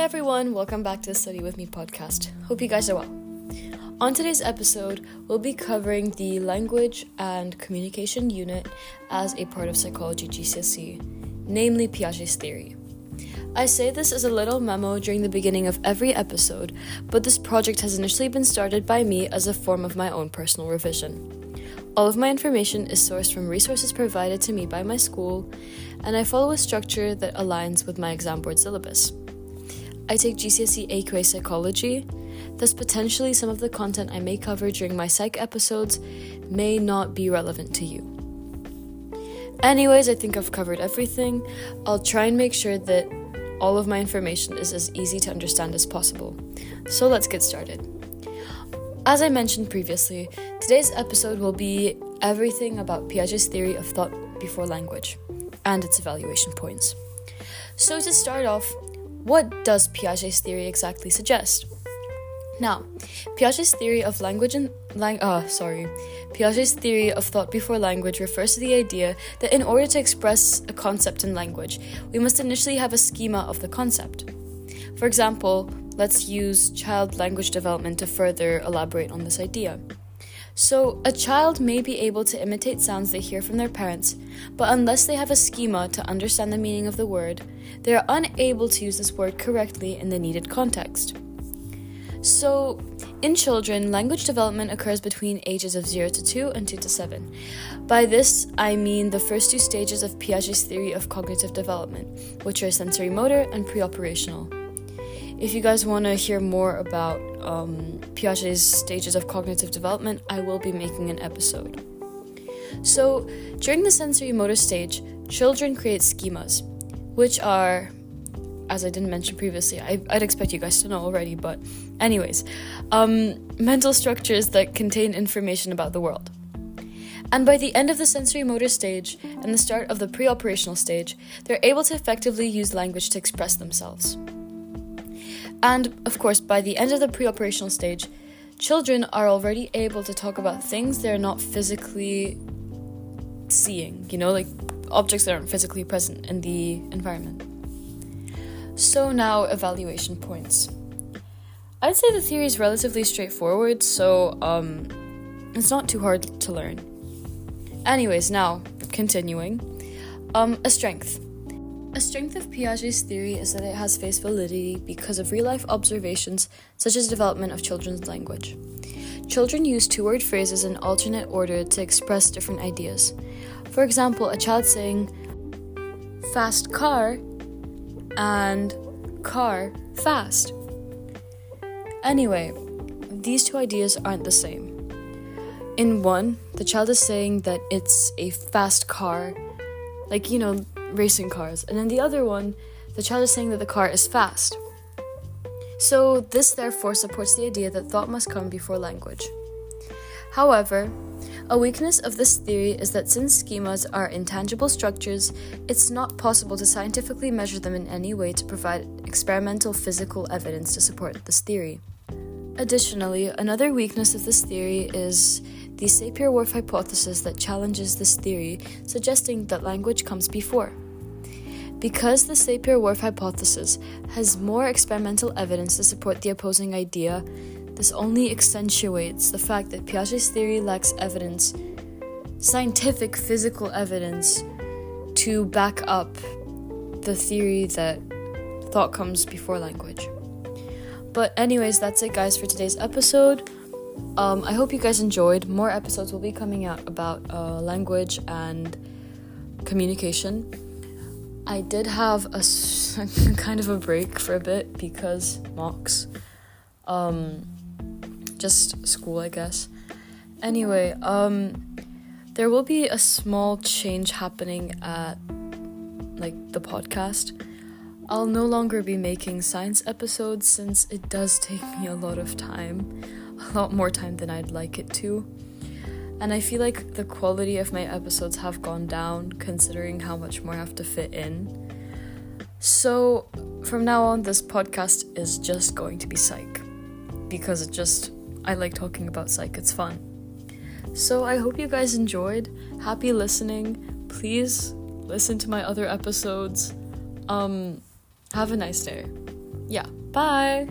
Everyone, welcome back to the Study With Me podcast. Hope you guys are well. On today's episode, we'll be covering the language and communication unit as a part of psychology GCSE, namely Piaget's theory. I say this as a little memo during the beginning of every episode, but this project has initially been started by me as a form of my own personal revision. All of my information is sourced from resources provided to me by my school, and I follow a structure that aligns with my exam board syllabus. I take GCSE AQA Psychology, thus, potentially some of the content I may cover during my psych episodes may not be relevant to you. Anyways, I think I've covered everything. I'll try and make sure that all of my information is as easy to understand as possible. So let's get started. As I mentioned previously, today's episode will be everything about Piaget's theory of thought before language and its evaluation points. So, to start off, what does Piaget's theory exactly suggest? Now, Piaget's theory of language and lang- uh, sorry, Piaget's theory of thought before language refers to the idea that in order to express a concept in language, we must initially have a schema of the concept. For example, let's use child language development to further elaborate on this idea. So, a child may be able to imitate sounds they hear from their parents, but unless they have a schema to understand the meaning of the word, they are unable to use this word correctly in the needed context. So, in children, language development occurs between ages of 0 to 2 and 2 to 7. By this, I mean the first two stages of Piaget's theory of cognitive development, which are sensory motor and pre-operational. If you guys want to hear more about um, Piaget's stages of cognitive development, I will be making an episode. So, during the sensory motor stage, children create schemas, which are as I didn't mention previously, I, would expect you guys to know already, but, anyways, um, mental structures that contain information about the world. And by the end of the sensory motor stage and the start of the pre operational stage, they're able to effectively use language to express themselves. And, of course, by the end of the pre operational stage, children are already able to talk about things they're not physically seeing, you know, like objects that aren't physically present in the environment. So, now evaluation points. I'd say the theory is relatively straightforward, so um, it's not too hard to learn. Anyways, now continuing. Um, a strength. A strength of Piaget's theory is that it has face validity because of real life observations such as development of children's language. Children use two word phrases in alternate order to express different ideas. For example, a child saying, fast car and car fast. Anyway, these two ideas aren't the same. In one, the child is saying that it's a fast car, like, you know, racing cars. And in the other one, the child is saying that the car is fast. So, this therefore supports the idea that thought must come before language. However, a weakness of this theory is that since schemas are intangible structures, it's not possible to scientifically measure them in any way to provide experimental physical evidence to support this theory. Additionally, another weakness of this theory is the Sapir Whorf hypothesis that challenges this theory, suggesting that language comes before. Because the Sapir Whorf hypothesis has more experimental evidence to support the opposing idea, this only accentuates the fact that Piaget's theory lacks evidence, scientific physical evidence, to back up the theory that thought comes before language. But, anyways, that's it, guys, for today's episode. Um, I hope you guys enjoyed. More episodes will be coming out about uh, language and communication. I did have a kind of a break for a bit because mocks. Um, just school, I guess. Anyway, um, there will be a small change happening at like the podcast. I'll no longer be making science episodes since it does take me a lot of time, a lot more time than I'd like it to. And I feel like the quality of my episodes have gone down considering how much more I have to fit in. So, from now on, this podcast is just going to be psych because it just I like talking about psych, it's fun. So I hope you guys enjoyed. Happy listening. Please listen to my other episodes. Um have a nice day. yeah, bye.